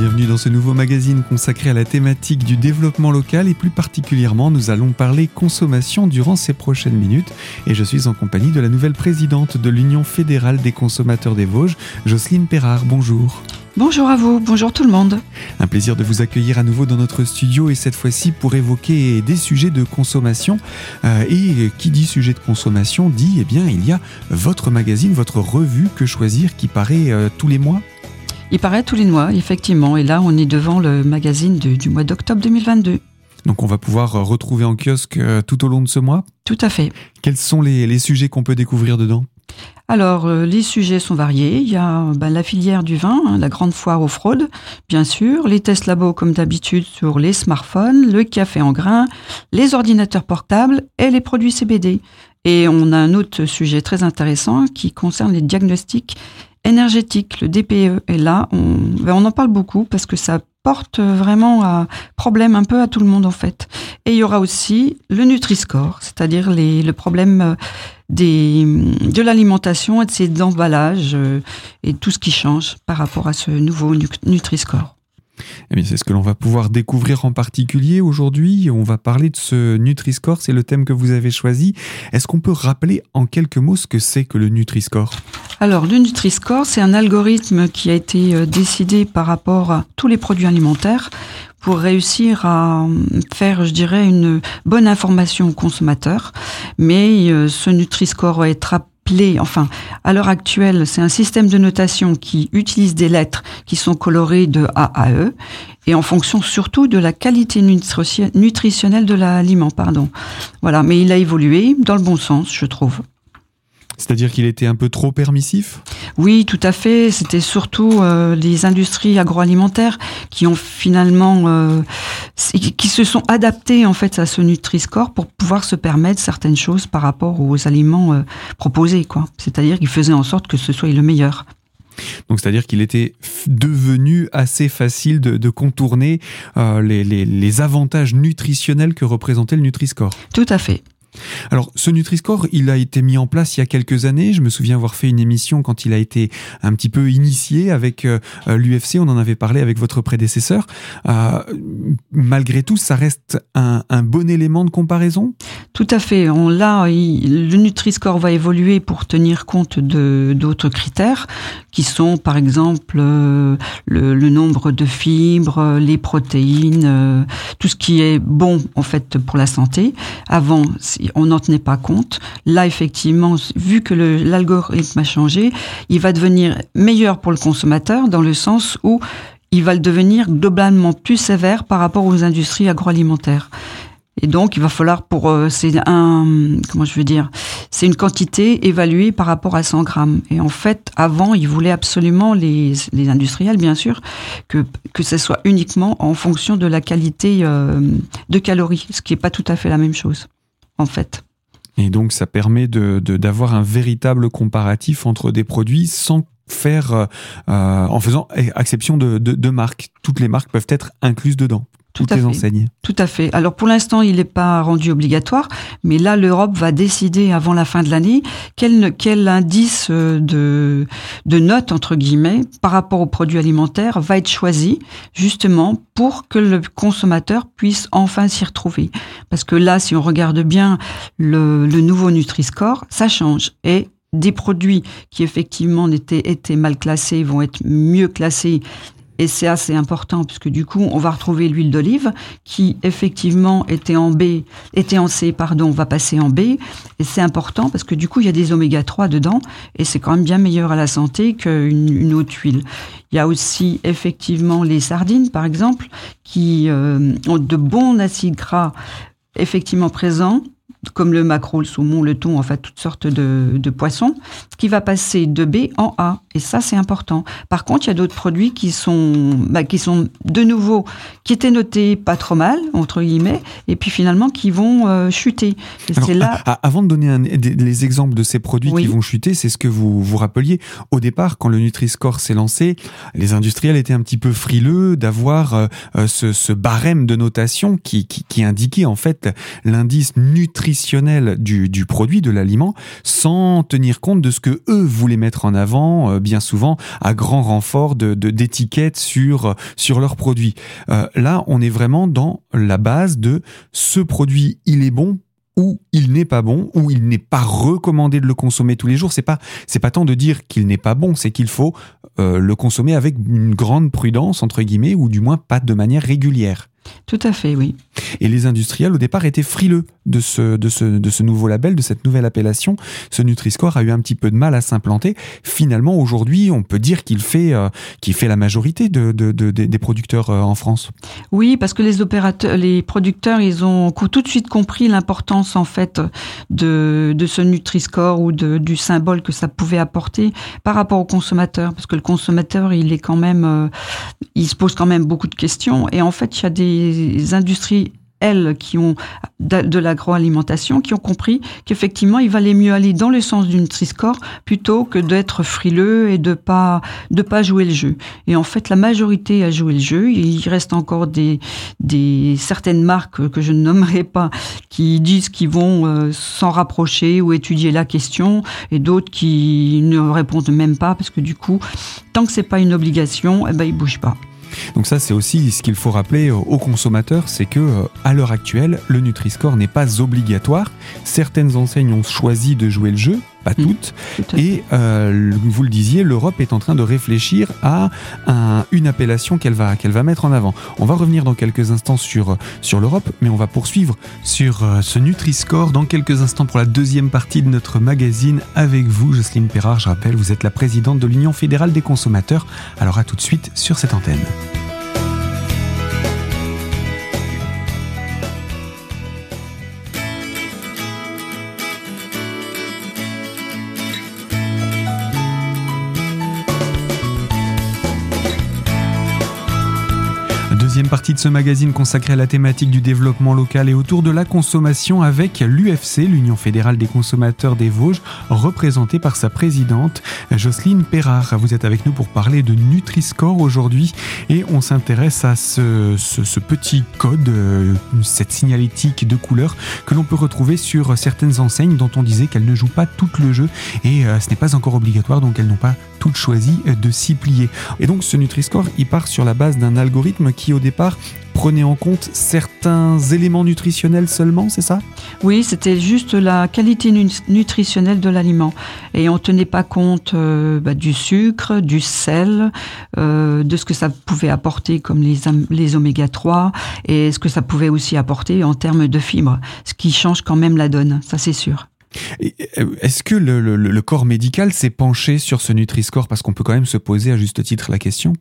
Bienvenue dans ce nouveau magazine consacré à la thématique du développement local et plus particulièrement nous allons parler consommation durant ces prochaines minutes et je suis en compagnie de la nouvelle présidente de l'Union fédérale des consommateurs des Vosges, Jocelyne Perrard. Bonjour. Bonjour à vous, bonjour tout le monde. Un plaisir de vous accueillir à nouveau dans notre studio et cette fois-ci pour évoquer des sujets de consommation. Euh, et qui dit sujet de consommation dit, eh bien, il y a votre magazine, votre revue Que choisir qui paraît euh, tous les mois il paraît tous les mois, effectivement. Et là, on est devant le magazine du mois d'octobre 2022. Donc on va pouvoir euh, retrouver en kiosque euh, tout au long de ce mois? Tout à fait. Quels sont les, sujets qu'on peut découvrir dedans? Alors, euh, les sujets sont variés. Il y a ben, la filière du vin, hein, la grande foire aux fraudes, bien sûr, les tests labo comme d'habitude sur les smartphones, le café en grains, les ordinateurs portables et les produits CBD. Et on a un autre sujet très intéressant qui concerne les diagnostics énergétique, le DPE. Et là, on, ben, on en parle beaucoup parce que ça porte vraiment à problème un peu à tout le monde en fait. Et il y aura aussi le Nutri-Score, c'est-à-dire le problème euh, des, de l'alimentation et de ses emballages euh, et tout ce qui change par rapport à ce nouveau Nutri-Score. Eh c'est ce que l'on va pouvoir découvrir en particulier aujourd'hui. On va parler de ce Nutri-Score, c'est le thème que vous avez choisi. Est-ce qu'on peut rappeler en quelques mots ce que c'est que le Nutri-Score? Alors, le Nutri-Score, c'est un algorithme qui a été euh, décidé par rapport à tous les produits alimentaires pour réussir à euh, faire, je dirais, une bonne information aux consommateurs. Mais euh, ce Nutri-Score va être enfin, à l'heure actuelle, c'est un système de notation qui utilise des lettres qui sont colorées de A à E et en fonction surtout de la qualité nutritionnelle de l'aliment, pardon. Voilà, mais il a évolué dans le bon sens, je trouve. C'est-à-dire qu'il était un peu trop permissif? Oui, tout à fait. C'était surtout euh, les industries agroalimentaires qui ont finalement, euh, qui se sont adaptées en fait à ce Nutri-Score pour pouvoir se permettre certaines choses par rapport aux aliments euh, proposés, quoi. C'est-à-dire qu'ils faisaient en sorte que ce soit le meilleur. Donc c'est-à-dire qu'il était devenu assez facile de, contourner les, les avantages nutritionnels que représentait le Nutri-Score. Tout à fait. Alors, ce Nutri-Score, il a été mis en place il y a quelques années. Je me souviens avoir fait une émission quand il a été un petit peu initié avec euh, euh, l'UFC. On en avait parlé avec votre prédécesseur. Euh, malgré tout, ça reste un, bon élément de comparaison? Tout à fait. On, le Nutri-Score va évoluer pour tenir compte de d'autres critères qui sont, par exemple, le, le, nombre de fibres, les protéines, tout ce qui est bon, en fait, pour la santé. Avant, on n'en tenait pas compte. Là, effectivement, vu que l'algorithme a changé, il va devenir meilleur pour le consommateur dans le sens où il va le devenir globalement plus sévère par rapport aux industries agroalimentaires. Et donc, il va falloir pour euh, c'est un comment je veux dire, c'est une quantité évaluée par rapport à 100 grammes. Et en fait, avant, ils voulaient absolument les, industriels, bien sûr, que que ce soit uniquement en fonction de la qualité euh, de calories, ce qui est pas tout à fait la même chose en fait. Et donc ça permet de, d'avoir un véritable comparatif entre des produits sans faire, euh, en faisant exception de, de marques. Toutes les marques peuvent être incluses dedans. Toutes les enseignes. Tout à fait. Alors pour l'instant, il n'est pas rendu obligatoire, mais là, l'Europe va décider avant la fin de l'année quel, quel indice euh, de, de note, entre guillemets, par rapport aux produits alimentaires va être choisi, justement, pour que le consommateur puisse enfin s'y retrouver. Parce que là, si on regarde bien le, le nouveau Nutri-Score, ça change. Et des produits qui effectivement étaient, étaient mal classés vont être mieux classés et c'est assez important puisque du coup, on va retrouver l'huile d'olive qui effectivement était en B, était en C, pardon, va passer en B. Et c'est important parce que du coup, il y a des oméga 3 dedans et c'est quand même bien meilleur à la santé qu'une une autre huile. Il y a aussi effectivement les sardines, par exemple, qui euh, ont de bons acides gras effectivement présents comme le maquereau, le saumon, le thon, en fait, toutes sortes de, poissons, qui va passer de B en A. Et ça, c'est important. Par contre, il y a d'autres produits qui sont, bah, qui sont de nouveau, qui étaient notés pas trop mal, entre guillemets, et puis finalement qui vont euh, chuter. là... avant de donner les exemples de ces produits qui vont chuter, c'est ce que vous vous rappeliez. Au départ, quand le Nutri-Score s'est lancé, les industriels étaient un petit peu frileux d'avoir euh, euh, ce, barème de notation qui, qui, qui indiquait en fait l'indice nutritionnel du produit, de l'aliment, sans tenir compte de ce que eux voulaient mettre en avant, euh, bien souvent à grand renfort de d'étiquettes sur sur leurs produits. Euh, là, on est vraiment dans la base de ce produit, il est bon ou il n'est pas bon, ou il n'est pas recommandé de le consommer tous les jours. C'est pas, c'est pas tant de dire qu'il n'est pas bon, c'est qu'il faut euh, le consommer avec une grande prudence entre guillemets, ou du moins pas de manière régulière. Tout à fait, oui. Et les industriels, au départ, étaient frileux de ce, de ce, de ce nouveau label, de cette nouvelle appellation. Ce Nutri-Score a eu un petit peu de mal à s'implanter. Finalement, aujourd'hui, on peut dire qu'il fait, euh, qu'il fait la majorité de, de, de, des producteurs euh, en France. Oui, parce que les opérateurs, les producteurs, ils ont tout de suite compris l'importance, en fait, de, de ce Nutri-Score ou de, du symbole que ça pouvait apporter par rapport au consommateur. Parce que le consommateur, il est quand même, euh, il se pose quand même beaucoup de questions. Et en fait, il y a des des industries elles qui ont de, l'agroalimentation, qui ont compris qu'effectivement, il valait mieux aller dans le sens d'une Nutri-Score plutôt que d'être frileux et de pas de pas jouer le jeu. Et en fait, la majorité a joué le jeu. Il reste encore des des certaines marques que je ne nommerai pas qui disent qu'ils vont euh, s'en rapprocher ou étudier la question, et d'autres qui ne répondent même pas parce que du coup, tant que c'est pas une obligation, eh ben ils bougent pas. Donc ça, c'est aussi ce qu'il faut rappeler aux consommateurs, c'est que euh, à l'heure actuelle, le Nutri-Score n'est pas obligatoire. Certaines enseignes ont choisi de jouer le jeu, pas mmh. toutes. et euh, vous le disiez, l'Europe est en train de réfléchir à une appellation qu'elle va, qu'elle va mettre en avant. On va revenir dans quelques instants sur, sur l'Europe, mais on va poursuivre sur euh, ce Nutri-Score dans quelques instants pour la deuxième partie de notre magazine avec vous, Jocelyne Perrard. Je rappelle, vous êtes la présidente de l'Union fédérale des consommateurs. Alors à tout de suite sur cette antenne. Partie de ce magazine consacré à la thématique du développement local et autour de la consommation avec l'UFC, l'Union fédérale des consommateurs des Vosges, représentée par sa présidente Jocelyne Perrard. Vous êtes avec nous pour parler de Nutri-Score aujourd'hui et on s'intéresse à ce, petit code, euh, cette signalétique de couleur que l'on peut retrouver sur certaines enseignes dont on disait qu'elles ne jouent pas tout le jeu et euh, ce n'est pas encore obligatoire donc elles n'ont pas toutes choisi de s'y plier. Et donc ce Nutri-Score, il part sur la base d'un algorithme qui au départ prenait en compte certains éléments nutritionnels seulement, c'est ça? Oui, c'était juste la qualité nutritionnelle de l'aliment. Et on tenait pas compte euh, bah, du sucre, du sel, euh, de ce que ça pouvait apporter comme les, les oméga 3 et ce que ça pouvait aussi apporter en termes de fibres, ce qui change quand même la donne, ça c'est sûr. Euh, est-ce que le, corps médical s'est penché sur ce Nutri-Score? Parce qu'on peut quand même se poser à juste titre la question.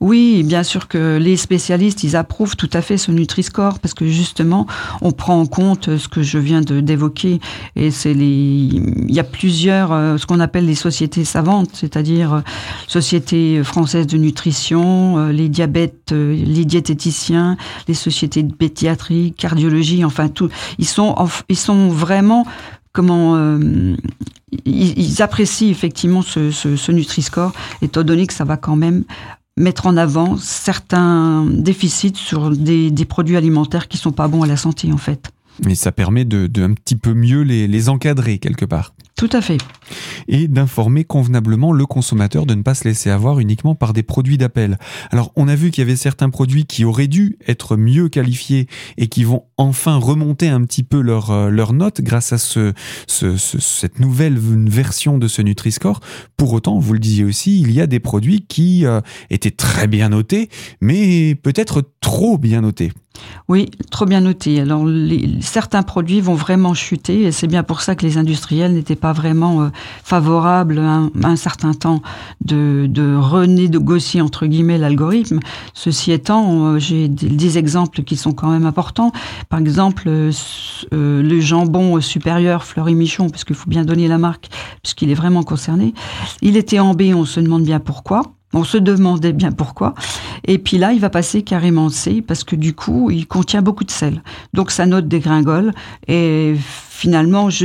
Oui, bien sûr que les spécialistes, ils approuvent tout à fait ce Nutri-Score parce que justement, on prend en compte ce que je viens d'évoquer. Et c'est les, il y a plusieurs, euh, ce qu'on appelle les sociétés savantes, c'est-à-dire euh, Société française de nutrition, les diabètes, les diététiciens, les sociétés de pédiatrie, cardiologie, enfin tout. Ils sont, ils sont vraiment comment euh, ils, apprécient effectivement ce, ce, Nutri-Score, étant donné que ça va quand même mettre en avant certains déficits sur des, des produits alimentaires qui sont pas bons à la santé en fait. Mais ça permet de, de un petit peu mieux les, les encadrer quelque part. Tout à fait. Et d'informer convenablement le consommateur de ne pas se laisser avoir uniquement par des produits d'appel. Alors, on a vu qu'il y avait certains produits qui auraient dû être mieux qualifiés et qui vont enfin remonter un petit peu leur, euh, leur note grâce à ce, ce, cette nouvelle version de ce Nutri-Score. Pour autant, vous le disiez aussi, il y a des produits qui euh, étaient très bien notés, mais peut-être trop bien notés. Oui, trop bien noté. Alors, certains produits vont vraiment chuter et c'est bien pour ça que les industriels n'étaient pas vraiment euh, favorables à un, certain temps de, de renégocier entre guillemets l'algorithme. Ceci étant, euh, j'ai des, exemples qui sont quand même importants. Par exemple, euh, le jambon supérieur Fleury Michon, puisqu'il faut bien donner la marque, puisqu'il est vraiment concerné. Il était en B, on se demande bien pourquoi. On se demandait bien pourquoi. Et puis là, il va passer carrément C parce que du coup, il contient beaucoup de sel. Donc sa note dégringole et finalement, je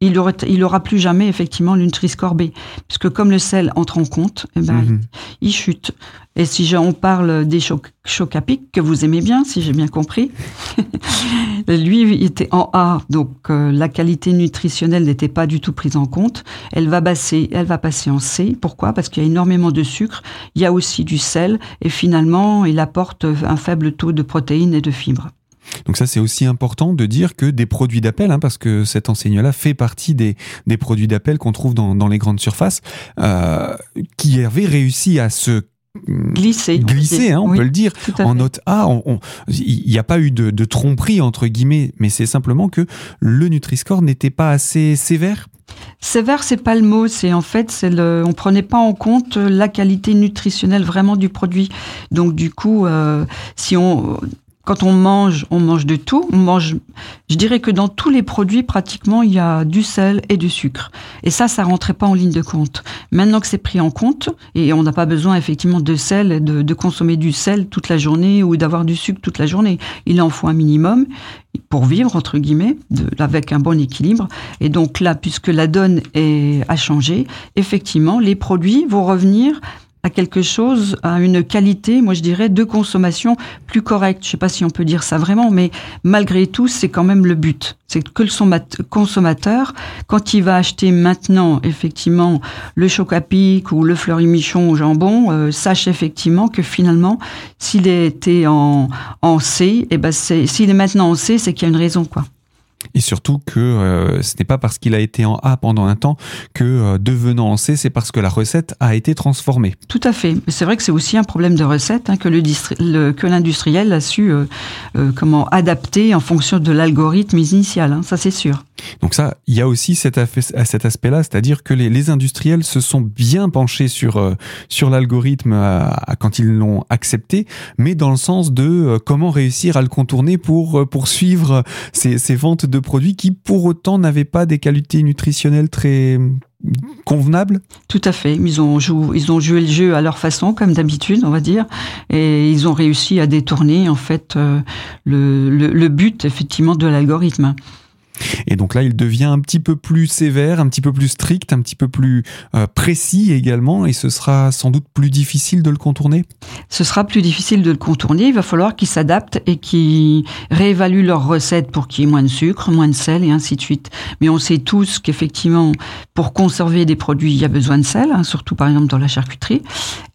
il aura, il aura plus jamais effectivement le Nutri-Score B, puisque comme le sel entre en compte, eh ben, Mhm. il chute. Et si je- on parle des chocs, chocs à pic, que vous aimez bien, si j'ai bien compris, lui il était en A, donc euh, la qualité nutritionnelle n'était pas du tout prise en compte. Elle va passer, elle va passer en C. Pourquoi? Parce qu'il y a énormément de sucre, il y a aussi du sel, et finalement, il apporte un faible taux de protéines et de fibres. Donc ça, c'est aussi important de dire que des produits d'appel, hein, parce que cette enseigne-là fait partie des, des produits d'appel qu'on trouve dans, dans les grandes surfaces, euh, qui avaient réussi à se Glisser. glisser, hein, on Oui, peut le dire, en note A. Il n'y a pas eu de, de tromperie, entre guillemets, mais c'est simplement que le Nutri-Score n'était pas assez sévère. Sévère, c'est pas le mot. C'est en fait, c'est le, on prenait pas en compte la qualité nutritionnelle vraiment du produit. Donc du coup, euh, si on, quand on mange, on mange de tout. On mange, je dirais que dans tous les produits, pratiquement, il y a du sel et du sucre. Et ça, ça rentrait pas en ligne de compte. Maintenant que c'est pris en compte, et on n'a pas besoin effectivement de sel, de, consommer du sel toute la journée ou d'avoir du sucre toute la journée. Il en faut un minimum pour vivre entre guillemets, avec un bon équilibre. Et donc là, puisque la donne est, a changé, effectivement, les produits vont revenir à quelque chose, à une qualité, moi je dirais, de consommation plus correcte. Je sais pas si on peut dire ça vraiment, mais malgré tout, c'est quand même le but. C'est que le sommat- consommateur, quand il va acheter maintenant, effectivement, le choc à pic ou le fleuri-michon au jambon, euh, sache effectivement que finalement, s'il était en, en C, eh ben s'il est maintenant en C, c'est qu'il y a une raison, quoi. Et surtout que euh, ce n'est pas parce qu'il a été en A pendant un temps que euh, devenant en C, c'est parce que la recette a été transformée. Tout à fait. C'est vrai que c'est aussi un problème de recette hein, que, le, que l'industriel a su euh, comment adapter en fonction de l'algorithme initial. hein, ça, c'est sûr. Donc ça, il y a aussi cet, aspect-là, c'est-à-dire que les, les industriels se sont bien penchés sur sur l'algorithme quand ils l'ont accepté, mais dans le sens de comment réussir à le contourner pour poursuivre ces, ces ventes de produits qui, pour autant, n'avaient pas des qualités nutritionnelles très euh, convenables. Tout à fait. Ils ont, joué, le jeu à leur façon, comme d'habitude, on va dire, et ils ont réussi à détourner en fait euh, le, le, le but effectivement de l'algorithme. Et donc là, il devient un petit peu plus sévère, un petit peu plus strict, un petit peu plus euh, précis également, et ce sera sans doute plus difficile de le contourner. Ce sera plus difficile de le contourner. Il va falloir qu'ils s'adaptent et qu'ils réévaluent leurs recettes pour qu'il y ait moins de sucre, moins de sel et ainsi de suite. Mais on sait tous qu'effectivement, pour conserver des produits, il y a besoin de sel, hein, surtout par exemple dans la charcuterie.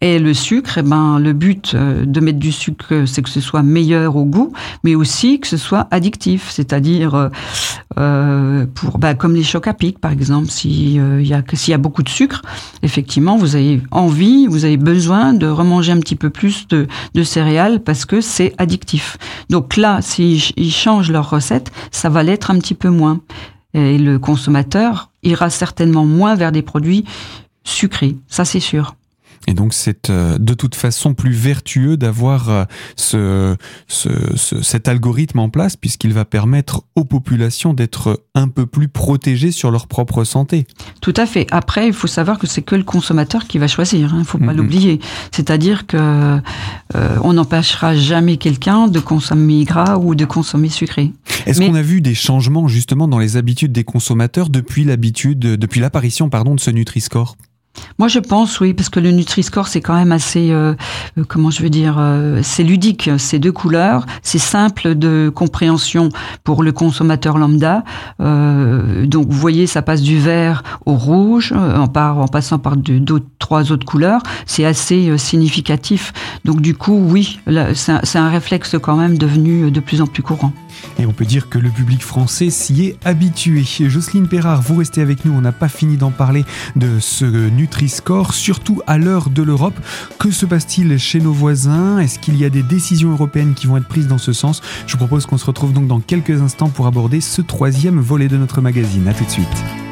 Et le sucre, eh ben, le but euh, de mettre du sucre, c'est que ce soit meilleur au goût, mais aussi que ce soit addictif, c'est-à-dire euh, euh, pour, bah, comme les chocs à pic, par exemple, si, euh, y a, s'il y a beaucoup de sucre, effectivement, vous avez envie, vous avez besoin de remanger un petit peu plus de, de céréales parce que c'est addictif. Donc là, s'ils ils changent leur recette, ça va l'être un petit peu moins. Et le consommateur ira certainement moins vers des produits sucrés, ça c'est sûr. Et donc c'est euh, de toute façon plus vertueux d'avoir euh, ce, ce, ce- cet algorithme en place puisqu'il va permettre aux populations d'être un peu plus protégées sur leur propre santé. Tout à fait. Après, il faut savoir que c'est que le consommateur qui va choisir. Il ne faut pas Mhm. l'oublier. C'est-à-dire que euh, on n'empêchera jamais quelqu'un de consommer gras ou de consommer sucré. Est-ce Mais- qu'on a vu des changements justement dans les habitudes des consommateurs depuis l'habitude, depuis l'apparition pardon de ce Nutri-Score? Moi, je pense, oui, parce que le Nutri-Score, c'est quand même assez, euh, euh, comment je veux dire, euh, c'est ludique. C'est deux couleurs, c'est simple de compréhension pour le consommateur lambda. Donc, vous voyez, ça passe du vert au rouge, en, passant par d'autres- trois autres couleurs. C'est assez significatif. Donc, du coup, oui, c'est un, réflexe quand même devenu de plus en plus courant. Et on peut dire que le public français s'y est habitué. Jocelyne Perrard, vous restez avec nous, on n'a pas fini d'en parler de ce Nutri-Score, surtout à l'heure de l'Europe. Que se passe-t-il chez nos voisins? Est-ce qu'il y a des décisions européennes qui vont être prises dans ce sens? Je vous propose qu'on se retrouve donc dans quelques instants pour aborder ce troisième volet de notre magazine. A tout de suite.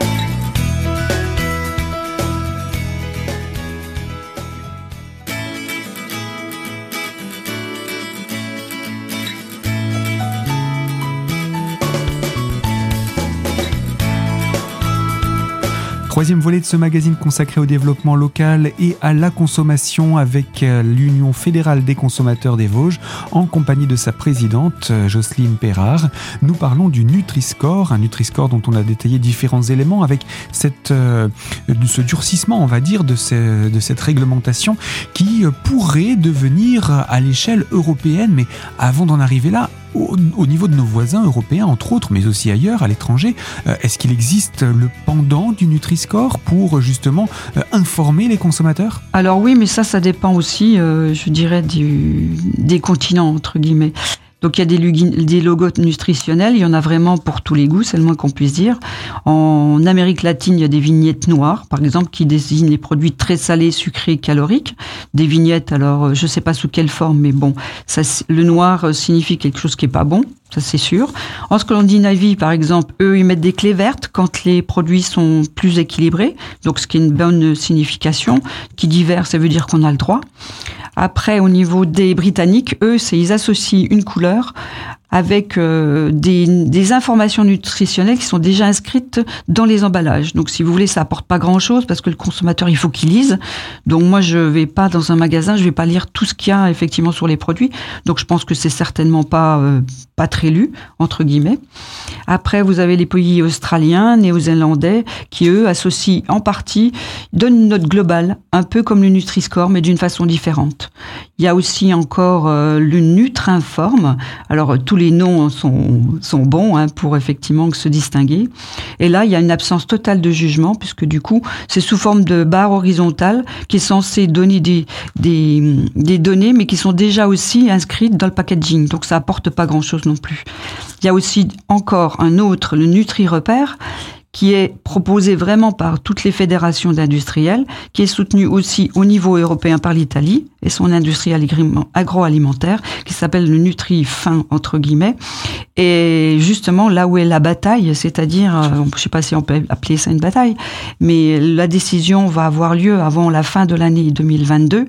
Troisième volet de ce magazine consacré au développement local et à la consommation avec euh, l'Union fédérale des consommateurs des Vosges en compagnie de sa présidente euh, Jocelyne Perrard. Nous parlons du Nutri-Score, un Nutri-Score dont on a détaillé différents éléments avec cette, euh, ce durcissement, on va dire, de, ce, de cette réglementation qui pourrait devenir à l'échelle européenne. Mais avant d'en arriver là, au, niveau de nos voisins européens, entre autres, mais aussi ailleurs, à l'étranger, euh, est-ce qu'il existe le pendant du Nutri-Score pour justement euh, informer les consommateurs? Alors oui, mais ça, ça dépend aussi, euh, je dirais, des continents, entre guillemets. Donc il y a des, logos nutritionnels, il y en a vraiment pour tous les goûts, c'est le moins qu'on puisse dire. En Amérique latine, il y a des vignettes noires, par exemple, qui désignent les produits très salés, sucrés, caloriques. Des vignettes, alors euh, je ne sais pas sous quelle forme, mais bon, ça, le noir euh, signifie quelque chose qui est pas bon, ça c'est sûr. En Scandinavie, par exemple, eux, ils mettent des clés vertes quand les produits sont plus équilibrés, donc ce qui est une bonne signification. Qui dit vert, ça veut dire qu'on a le droit. Après, au niveau des Britanniques, eux, c'est ils associent une couleur avec euh, des, des, informations nutritionnelles qui sont déjà inscrites dans les emballages. Donc, si vous voulez, ça apporte pas grand-chose parce que le consommateur, il faut qu'il lise. Donc, moi, je vais pas dans un magasin, je vais pas lire tout ce qu'il y a effectivement sur les produits. Donc, je pense que c'est certainement pas euh, pas très lu entre guillemets. Après, vous avez les pays australiens, néo-zélandais, qui eux associent en partie, donnent une note globale, un peu comme le Nutri-Score, mais d'une façon différente. Il y a aussi encore euh, le Nutrinform. Alors, tous les noms sont, bons hein, pour effectivement se distinguer. Et là, il y a une absence totale de jugement, puisque du coup, c'est sous forme de barre horizontale qui est censée donner des données, mais qui sont déjà aussi inscrites dans le packaging. Donc ça apporte pas grand-chose non plus. Il y a aussi encore un autre, le Nutri-Repère, qui est proposé vraiment par toutes les fédérations d'industriels, qui est soutenu aussi au niveau européen par l'Italie et son industrie agroalimentaire, qui s'appelle le Nutri Fin entre guillemets. Et justement là où est la bataille, c'est-à-dire, euh, je ne sais pas si on peut appeler ça une bataille, mais la décision va avoir lieu avant la fin de l'année 2022.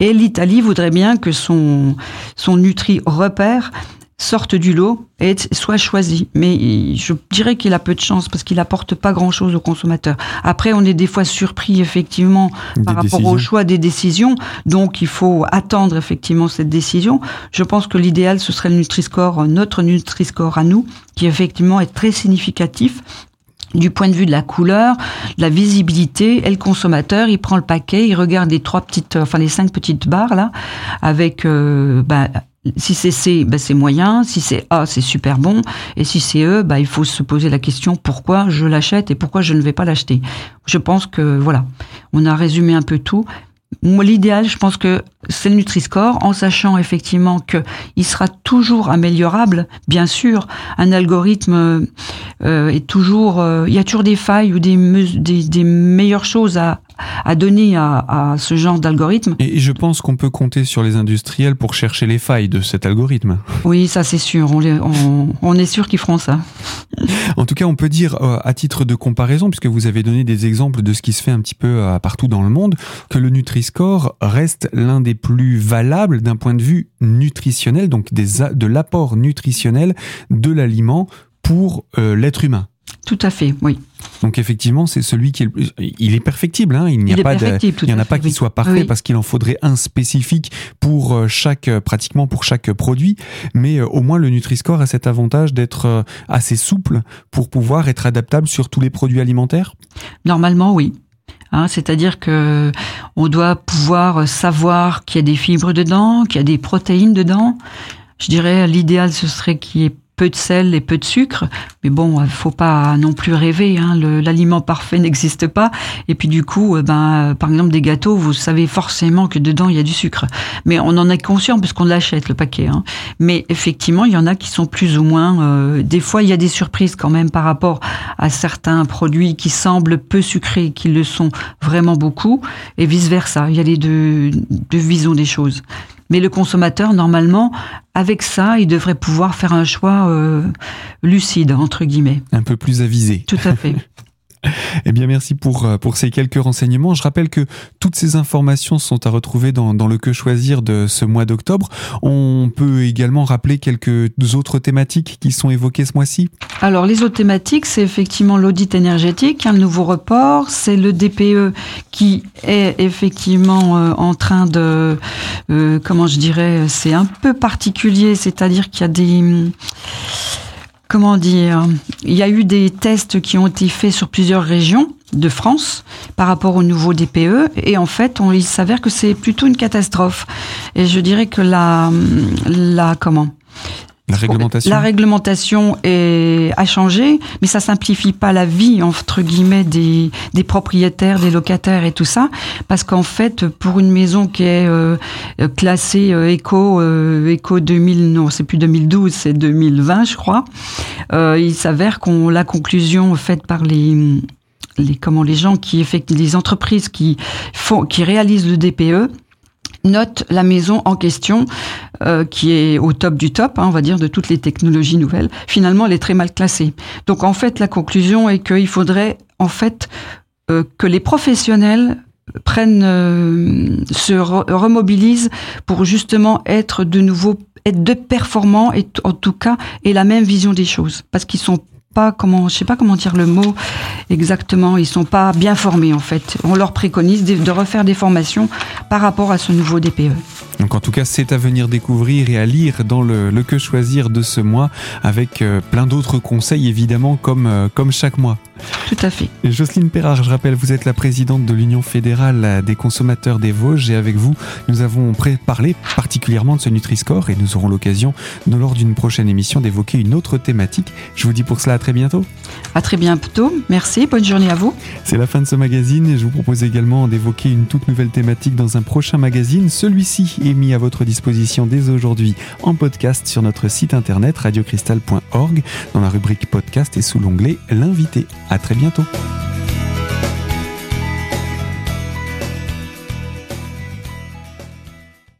Et l'Italie voudrait bien que son son Nutri repère sorte du lot et soit choisi. Mais je dirais qu'il a peu de chance parce qu'il apporte pas grand chose aux consommateurs. Après, on est des fois surpris effectivement par rapport au choix des décisions. Donc, il faut attendre effectivement cette décision. Je pense que l'idéal, ce serait le Nutri-Score, notre Nutri-Score à nous, qui effectivement est très significatif du point de vue de la couleur, de la visibilité, et le consommateur, il prend le paquet, il regarde les trois petites, enfin les cinq petites barres là, avec euh, bah, si c'est C, ben c'est moyen. Si c'est A, c'est super bon. Et si c'est E, ben il faut se poser la question pourquoi je l'achète et pourquoi je ne vais pas l'acheter. Je pense que voilà, on a résumé un peu tout. Moi, l'idéal, je pense que c'est le Nutri-Score, en sachant effectivement que il sera toujours améliorable. Bien sûr, un algorithme euh, est toujours, euh, il y a toujours des failles ou des, meilleures choses à, à donner à, à ce genre d'algorithme. Et je pense qu'on peut compter sur les industriels pour chercher les failles de cet algorithme. Oui, ça c'est sûr. On, on, on, est sûr qu'ils feront ça. En tout cas, on peut dire euh, à titre de comparaison, puisque vous avez donné des exemples de ce qui se fait un petit peu euh, partout dans le monde, que le Nutri-Score reste l'un des plus valables d'un point de vue nutritionnel, donc des, de l'apport nutritionnel de l'aliment pour euh, l'être humain. Tout à fait, oui. Donc effectivement, c'est celui qui est le il est perfectible. Hein. Il n'y a pas de, il y en a pas qui soit parfait parce qu'il en faudrait un spécifique pour euh, chaque, euh, pratiquement pour chaque produit. Mais euh, au moins le Nutri-Score a cet avantage d'être assez souple pour pouvoir être adaptable sur tous les produits alimentaires? Normalement, oui. Hein, c'est-à-dire que on doit pouvoir savoir qu'il y a des fibres dedans, qu'il y a des protéines dedans. Je dirais l'idéal ce serait qu'il y ait peu de sel et peu de sucre. Mais bon, faut pas non plus rêver. Hein. L'aliment parfait n'existe pas. Et puis du coup, euh, ben, par exemple, des gâteaux, vous savez forcément que dedans il y a du sucre. Mais on en est conscient puisqu'on l'achète le paquet. Hein. Mais effectivement, il y en a qui sont plus ou moins. Euh, des fois, il y a des surprises quand même par rapport à certains produits qui semblent peu sucrés, qui le sont vraiment beaucoup, et vice versa. Il y a les deux, deux visions des choses. Mais le consommateur, normalement, avec ça, il devrait pouvoir faire un choix euh, lucide, entre guillemets. Un peu plus avisé. Tout à fait. Eh bien, merci pour, euh, pour ces quelques renseignements. Je rappelle que toutes ces informations sont à retrouver dans, dans le Que choisir de ce mois d'octobre. On peut également rappeler quelques autres thématiques qui sont évoquées ce mois-ci. Alors, les autres thématiques, c'est effectivement l'audit énergétique, un nouveau report, c'est le DPE qui est effectivement euh, en train de, euh, comment je dirais, c'est un peu particulier, c'est-à-dire qu'il y a des comment dire, il y a eu des tests qui ont été faits sur plusieurs régions de France par rapport au nouveau DPE et en fait il s'avère que c'est plutôt une catastrophe. Et je dirais que la la comment la réglementation. La réglementation est, a changé, mais ça simplifie pas la vie entre guillemets des, des propriétaires, des locataires et tout ça, parce qu'en fait, pour une maison qui est euh, classée euh, éco euh, éco 2000, non, c'est plus 2012, c'est 2020, je crois. Euh, il s'avère qu'on la conclusion faite par les les comment les gens qui effectuent les entreprises qui font qui réalisent le DPE note la maison en question, euh, qui est au top du top, hein, on va dire, de toutes les technologies nouvelles. Finalement, elle est très mal classée. Donc, en fait, la conclusion est qu'il faudrait, en fait, euh, que les professionnels prennent, euh, se remobilisent pour justement être de nouveau, être de performants et en tout cas, et la même vision des choses, parce qu'ils sont comment, sais pas comment dire le mot exactement. Ils sont pas bien formés en fait. On leur préconise de, refaire des formations par rapport à ce nouveau DPE. Donc en tout cas, c'est à venir découvrir et à lire dans le, le que choisir de ce mois, avec euh, plein d'autres conseils évidemment comme euh, comme chaque mois. Tout à fait. Jocelyne Perrard, je rappelle, vous êtes la présidente de l'Union fédérale des consommateurs des Vosges et avec vous, nous avons parlé particulièrement de ce Nutri-Score et nous aurons l'occasion, lors d'une prochaine émission, d'évoquer une autre thématique. Je vous dis pour cela à très bientôt. À très bientôt. Merci. Bonne journée à vous. C'est la fin de ce magazine et je vous propose également d'évoquer une toute nouvelle thématique dans un prochain magazine. Celui-ci mis à votre disposition dès aujourd'hui en podcast sur notre site internet radiocristal.org dans la rubrique podcast et sous l'onglet l'invité. À très bientôt.